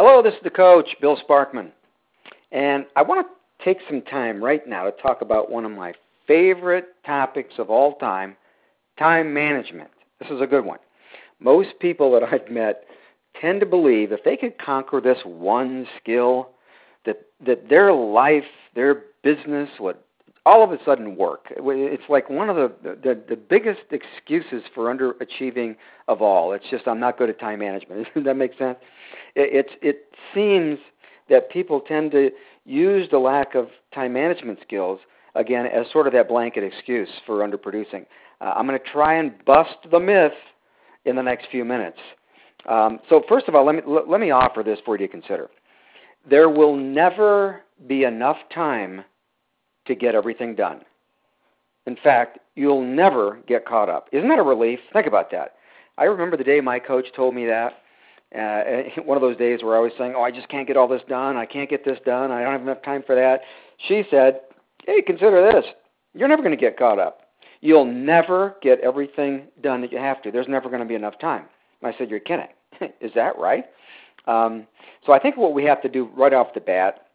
Hello, this is the coach, Bill Sparkman. And I want to take some time right now to talk about one of my favorite topics of all time time management. This is a good one. Most people that I've met tend to believe if they could conquer this one skill, that, that their life, their business would all of a sudden work. It's like one of the, the, the biggest excuses for underachieving of all. It's just I'm not good at time management. Does that make sense? It, it, it seems that people tend to use the lack of time management skills again as sort of that blanket excuse for underproducing. Uh, I'm going to try and bust the myth in the next few minutes. Um, so first of all, let me let me offer this for you to consider. There will never be enough time to get everything done. In fact, you'll never get caught up. Isn't that a relief? Think about that. I remember the day my coach told me that. Uh, one of those days where I was saying, "Oh, I just can't get all this done. I can't get this done. I don't have enough time for that." She said, "Hey, consider this. You're never going to get caught up. You'll never get everything done that you have to. There's never going to be enough time." And I said, "You're kidding. Is that right?" Um, so I think what we have to do right off the bat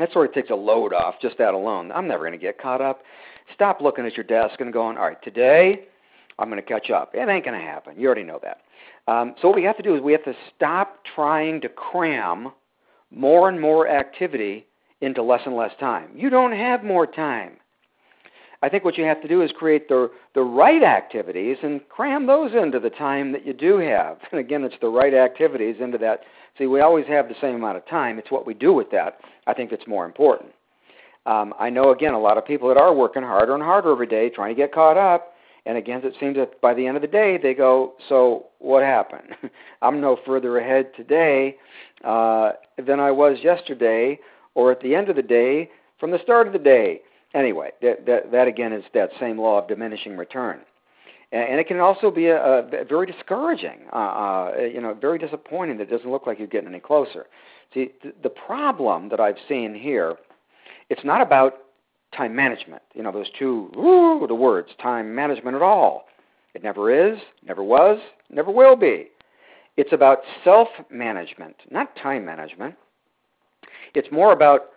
that sort of takes a load off just that alone. I'm never going to get caught up. Stop looking at your desk and going, all right, today I'm going to catch up. It ain't going to happen. You already know that. Um, so what we have to do is we have to stop trying to cram more and more activity into less and less time. You don't have more time. I think what you have to do is create the the right activities and cram those into the time that you do have. And again, it's the right activities into that See, we always have the same amount of time. It's what we do with that, I think, that's more important. Um, I know, again, a lot of people that are working harder and harder every day trying to get caught up. And again, it seems that by the end of the day, they go, So what happened? I'm no further ahead today uh, than I was yesterday, or at the end of the day from the start of the day. Anyway, that, that, that again is that same law of diminishing return and it can also be a, a very discouraging, uh, uh, you know, very disappointing that it doesn't look like you're getting any closer. See, th- the problem that I've seen here, it's not about time management. You know, those two, woo, the words, time management at all. It never is, never was, never will be. It's about self-management, not time management. It's more about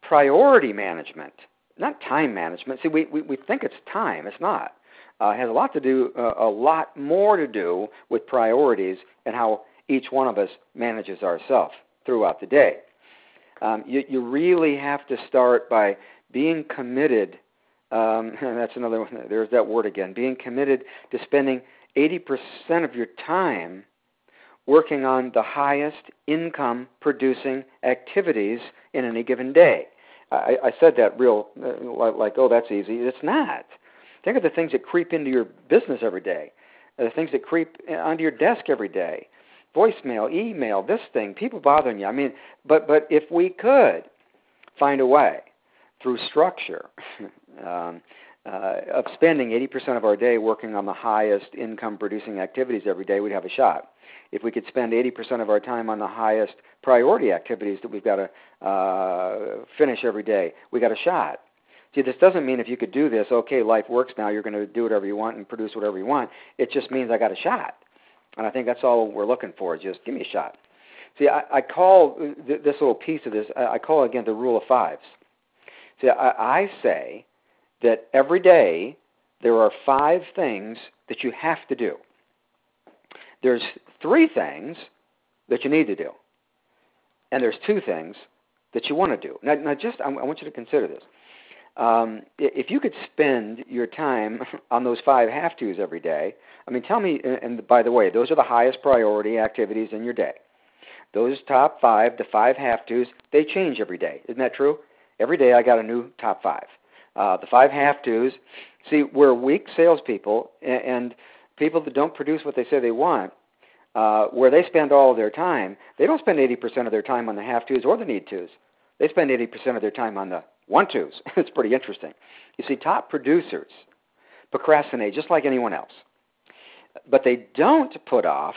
priority management, not time management. See, we, we, we think it's time. It's not uh, has a lot to do, uh, a lot more to do with priorities and how each one of us manages ourselves throughout the day. Um, you, you really have to start by being committed. Um, that's another one. There's that word again. Being committed to spending 80% of your time working on the highest income producing activities in any given day. I, I said that real uh, like, oh, that's easy. It's not. Think of the things that creep into your business every day, the things that creep onto your desk every day, voicemail, email, this thing, people bothering you. I mean, but but if we could find a way through structure um, uh, of spending 80% of our day working on the highest income producing activities every day, we'd have a shot. If we could spend 80% of our time on the highest priority activities that we've got to uh, finish every day, we got a shot. See, this doesn't mean if you could do this, okay, life works now, you're going to do whatever you want and produce whatever you want. It just means I got a shot. And I think that's all we're looking for, just give me a shot. See, I, I call th- this little piece of this, I call it, again the rule of fives. See, I, I say that every day there are five things that you have to do. There's three things that you need to do. And there's two things that you want to do. Now, now just I, I want you to consider this um, if you could spend your time on those five have tos every day, I mean, tell me, and by the way, those are the highest priority activities in your day. Those top five, the five have tos, they change every day. Isn't that true? Every day I got a new top five. Uh, the five have tos, see, we're weak salespeople, and, and people that don't produce what they say they want, uh, where they spend all of their time, they don't spend 80% of their time on the have tos or the need tos. They spend 80% of their time on the one twos. it's pretty interesting. You see, top producers procrastinate just like anyone else, but they don't put off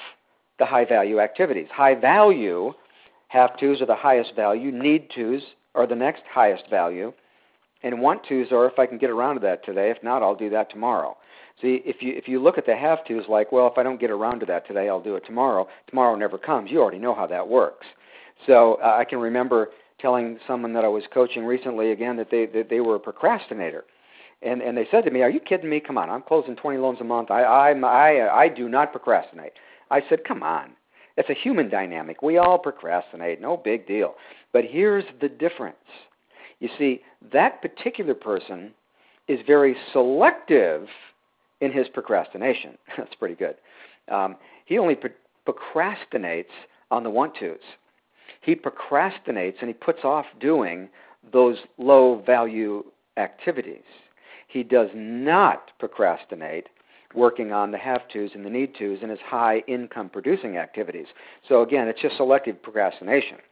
the high value activities. High value have tos are the highest value, need tos are the next highest value, and want tos are if I can get around to that today. If not, I'll do that tomorrow. See, if you if you look at the have tos like, well, if I don't get around to that today, I'll do it tomorrow. Tomorrow never comes. You already know how that works. So uh, I can remember telling someone that I was coaching recently again that they that they were a procrastinator. And and they said to me, "Are you kidding me? Come on, I'm closing 20 loans a month. I I I I do not procrastinate." I said, "Come on. It's a human dynamic. We all procrastinate. No big deal." But here's the difference. You see, that particular person is very selective in his procrastination. That's pretty good. Um, he only pro- procrastinates on the want tos. He procrastinates and he puts off doing those low value activities. He does not procrastinate working on the have tos and the need tos in his high income producing activities. So again, it's just selective procrastination.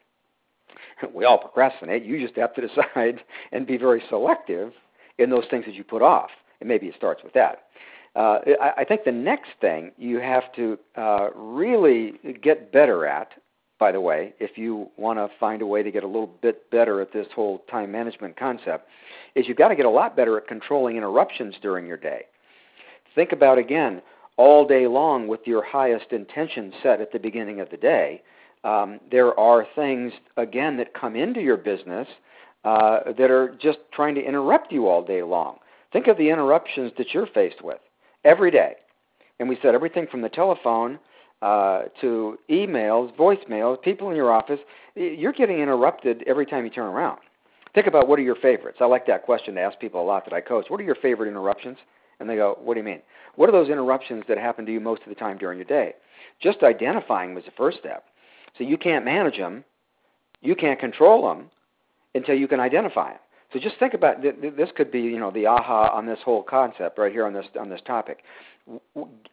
We all procrastinate. You just have to decide and be very selective in those things that you put off. And maybe it starts with that. Uh, I, I think the next thing you have to uh, really get better at, by the way, if you want to find a way to get a little bit better at this whole time management concept, is you've got to get a lot better at controlling interruptions during your day. Think about again all day long with your highest intention set at the beginning of the day. Um, there are things again that come into your business uh, that are just trying to interrupt you all day long. Think of the interruptions that you're faced with every day. And we said everything from the telephone uh, to emails, voicemails, people in your office. You're getting interrupted every time you turn around. Think about what are your favorites. I like that question to ask people a lot that I coach. What are your favorite interruptions? And they go, What do you mean? What are those interruptions that happen to you most of the time during your day? Just identifying was the first step. So you can't manage them, you can't control them until you can identify them. So just think about this could be you know the aha on this whole concept right here on this on this topic.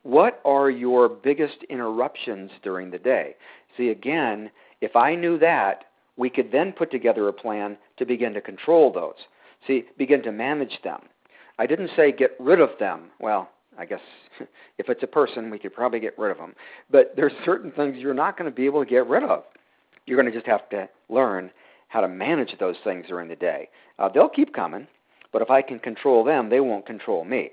What are your biggest interruptions during the day? See again, if I knew that, we could then put together a plan to begin to control those. See, begin to manage them. I didn't say get rid of them. Well, I guess if it's a person, we could probably get rid of them. But there's certain things you're not going to be able to get rid of. You're going to just have to learn how to manage those things during the day. Uh, they'll keep coming, but if I can control them, they won't control me.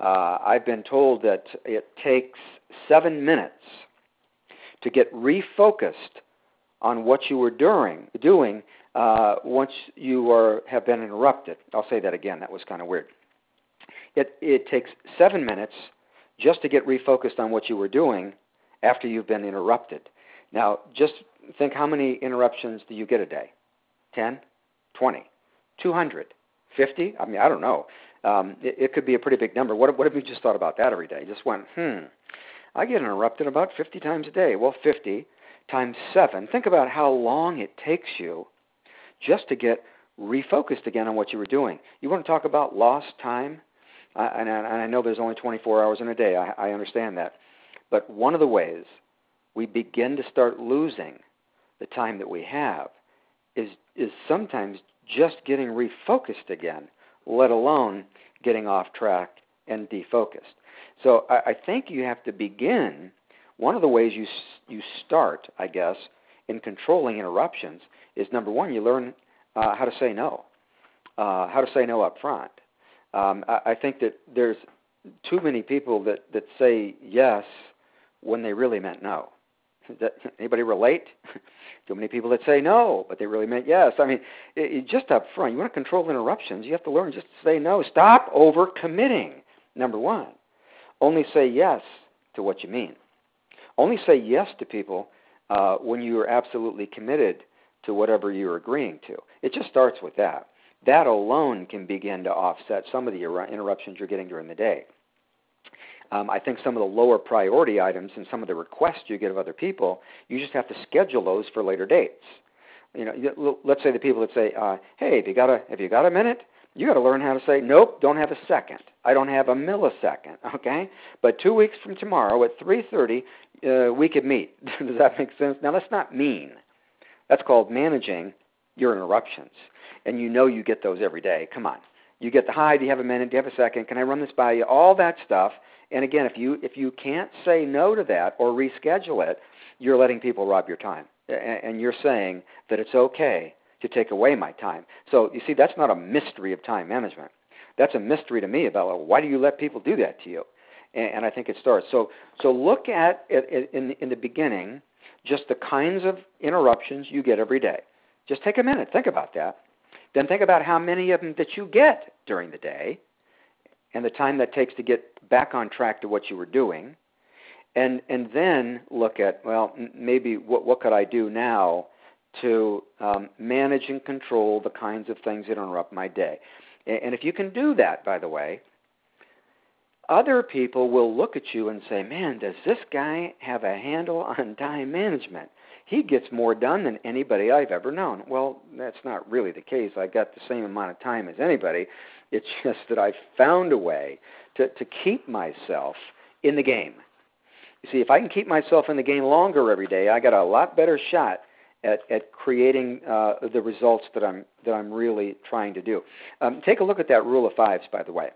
Uh, I've been told that it takes seven minutes to get refocused on what you were doing, doing uh, once you are, have been interrupted. I'll say that again. That was kind of weird. It, it takes seven minutes just to get refocused on what you were doing after you've been interrupted. Now, just think how many interruptions do you get a day? 10, 20, 200, 50? I mean, I don't know. Um, it, it could be a pretty big number. What, what if you just thought about that every day? Just went, hmm, I get interrupted about 50 times a day. Well, 50 times 7. Think about how long it takes you just to get refocused again on what you were doing. You want to talk about lost time? And, and I know there's only 24 hours in a day. I, I understand that. But one of the ways we begin to start losing the time that we have is is sometimes just getting refocused again, let alone getting off track and defocused. So I, I think you have to begin. One of the ways you you start, I guess, in controlling interruptions is number one, you learn uh, how to say no, uh, how to say no up front. Um, I, I think that there's too many people that that say yes when they really meant no. That, anybody relate? Too many people that say no, but they really meant yes. I mean, it, it, just up front, you want to control interruptions. You have to learn just to say no. Stop over committing. Number one, only say yes to what you mean. Only say yes to people uh, when you are absolutely committed to whatever you're agreeing to. It just starts with that. That alone can begin to offset some of the interruptions you're getting during the day. Um, I think some of the lower priority items and some of the requests you get of other people, you just have to schedule those for later dates. You know, let's say the people that say, uh, "Hey, have you got a have you got a minute?" You got to learn how to say, "Nope, don't have a second. I don't have a millisecond." Okay, but two weeks from tomorrow at 3:30, uh, we could meet. Does that make sense? Now that's not mean. That's called managing your interruptions, and you know you get those every day. Come on, you get the hi. Do you have a minute? Do you have a second? Can I run this by you? All that stuff and again, if you if you can't say no to that or reschedule it, you're letting people rob your time, and you're saying that it's okay to take away my time. So you see, that's not a mystery of time management. That's a mystery to me about well, why do you let people do that to you? And, and I think it starts. So so look at in in the beginning. just the kinds of interruptions you get every day. Just take a minute, think about that. Then think about how many of them that you get during the day and the time that takes to get back on track to what you were doing. And and then look at well maybe what what could I do now to um, manage and control the kinds of things that interrupt my day. And if you can do that, by the way, other people will look at you and say, Man, does this guy have a handle on time management? He gets more done than anybody I've ever known. Well, that's not really the case. I got the same amount of time as anybody. It's just that I found a way to, to keep myself in the game. You see, if I can keep myself in the game longer every day, I got a lot better shot at, at creating uh, the results that I'm that I'm really trying to do. Um, take a look at that rule of fives, by the way.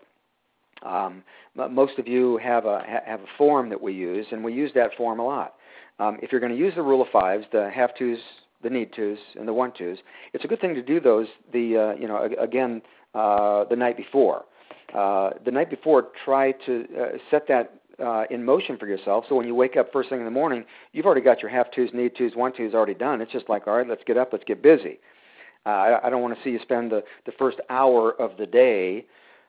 Um, most of you have a have a form that we use, and we use that form a lot. Um, if you're going to use the rule of fives, the have tos, the need tos, and the want tos, it's a good thing to do those the uh, you know again uh, the night before. Uh, the night before, try to uh, set that uh, in motion for yourself. So when you wake up first thing in the morning, you've already got your have tos, need tos, want tos already done. It's just like, all right, let's get up, let's get busy. Uh, I, I don't want to see you spend the, the first hour of the day.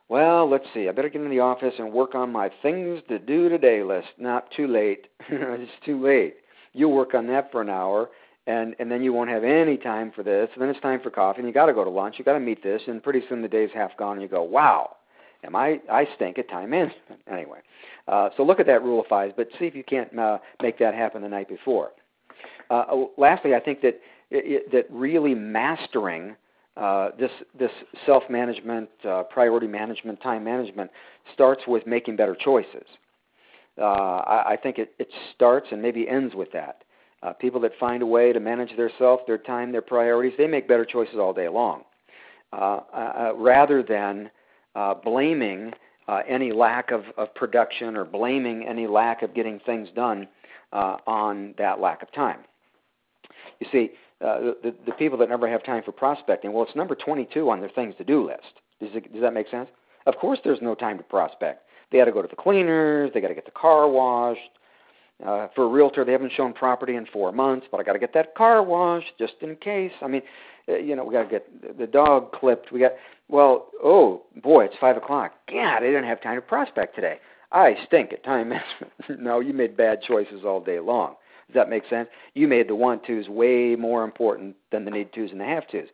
Well, let's see. I better get in the office and work on my things to do today list. Not too late. it's too late. You work on that for an hour, and and then you won't have any time for this. And then it's time for coffee, and you got to go to lunch. You got to meet this, and pretty soon the day's half gone, and you go, wow, am I I stink at time management anyway. Uh, so look at that rule of fives, but see if you can't uh, make that happen the night before. Uh, oh, lastly, I think that it, that really mastering uh, this this self management, uh, priority management, time management starts with making better choices. Uh, I, I think it, it starts and maybe ends with that. Uh, people that find a way to manage their self, their time, their priorities, they make better choices all day long, uh, uh, rather than uh, blaming uh, any lack of, of production or blaming any lack of getting things done uh, on that lack of time. You see, uh, the, the people that never have time for prospecting, well, it's number 22 on their things to do list. Does, it, does that make sense? Of course, there's no time to prospect. They got to go to the cleaners, they got to get the car washed. Uh, for a realtor, they haven't shown property in four months, but I got to get that car washed just in case. I mean, uh, you know, we got to get the dog clipped. We got well, oh boy, it's five o'clock. God, I didn't have time to prospect today. I stink at time management. no, you made bad choices all day long. Does that make sense? You made the want tos way more important than the need tos and the have tos.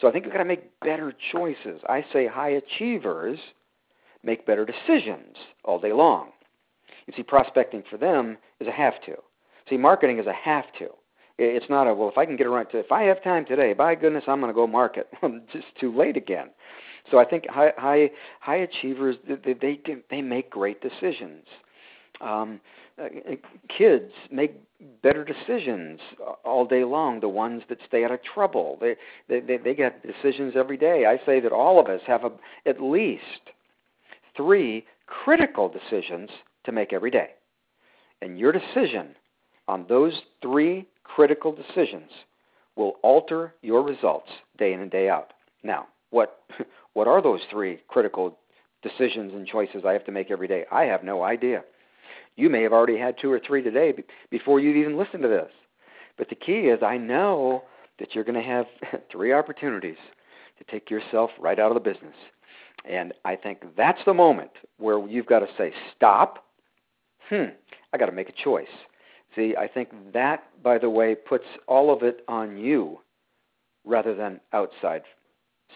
So I think we've got to make better choices. I say high achievers make better decisions all day long. You see, prospecting for them is a have to. See, marketing is a have to. It's not a well. If I can get around to, if I have time today, by goodness, I'm going to go market. I'm just too late again. So I think high high high achievers they they, they make great decisions. Um, uh, kids make better decisions all day long. The ones that stay out of trouble, they they they, they get decisions every day. I say that all of us have a, at least three critical decisions to make every day, and your decision on those three critical decisions will alter your results day in and day out. Now, what what are those three critical decisions and choices I have to make every day? I have no idea. You may have already had two or three today before you even listened to this. But the key is I know that you're going to have three opportunities to take yourself right out of the business. And I think that's the moment where you've got to say, stop. Hmm, I got to make a choice. See, I think that, by the way, puts all of it on you rather than outside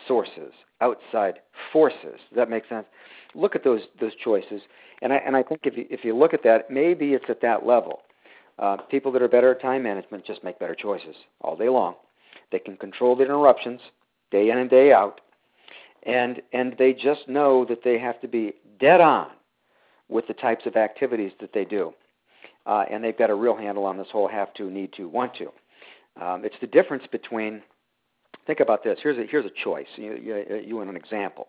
sources, outside forces. Does that make sense? Look at those those choices, and I and I think if you if you look at that, maybe it's at that level. Uh, people that are better at time management just make better choices all day long. They can control the interruptions day in and day out, and and they just know that they have to be dead on with the types of activities that they do, uh, and they've got a real handle on this whole have to, need to, want to. Um, it's the difference between think about this. Here's a here's a choice. You you, you an example.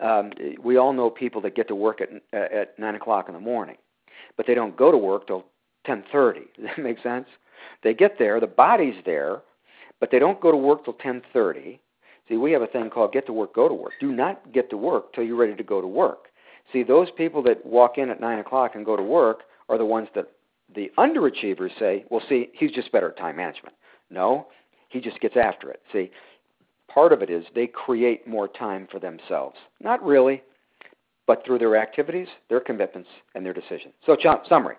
Um, we all know people that get to work at at nine o'clock in the morning, but they don't go to work till ten thirty. Does that make sense? They get there, the body's there, but they don't go to work till ten thirty. See, we have a thing called get to work, go to work. Do not get to work till you're ready to go to work. See, those people that walk in at nine o'clock and go to work are the ones that the underachievers say, well, see, he's just better at time management. No, he just gets after it. See, part of it is they create more time for themselves. Not really, but through their activities, their commitments, and their decisions. So, summary.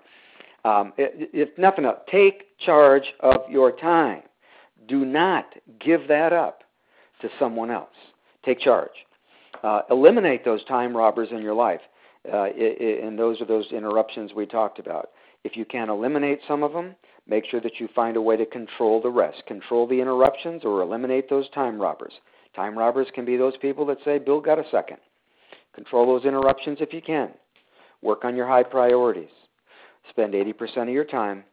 Um, if nothing else, take charge of your time. Do not give that up to someone else. Take charge. Uh, eliminate those time robbers in your life, uh, and those are those interruptions we talked about. If you can eliminate some of them, make sure that you find a way to control the rest. Control the interruptions or eliminate those time robbers. Time robbers can be those people that say, Bill, got a second. Control those interruptions if you can. Work on your high priorities. Spend 80% of your time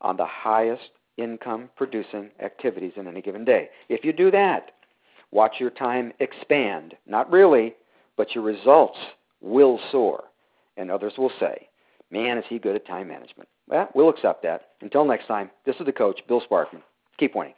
on the highest income producing activities in any given day. If you do that, watch your time expand. Not really, but your results will soar. And others will say, man, is he good at time management. Well, we'll accept that. Until next time, this is the coach, Bill Sparkman. Keep winning.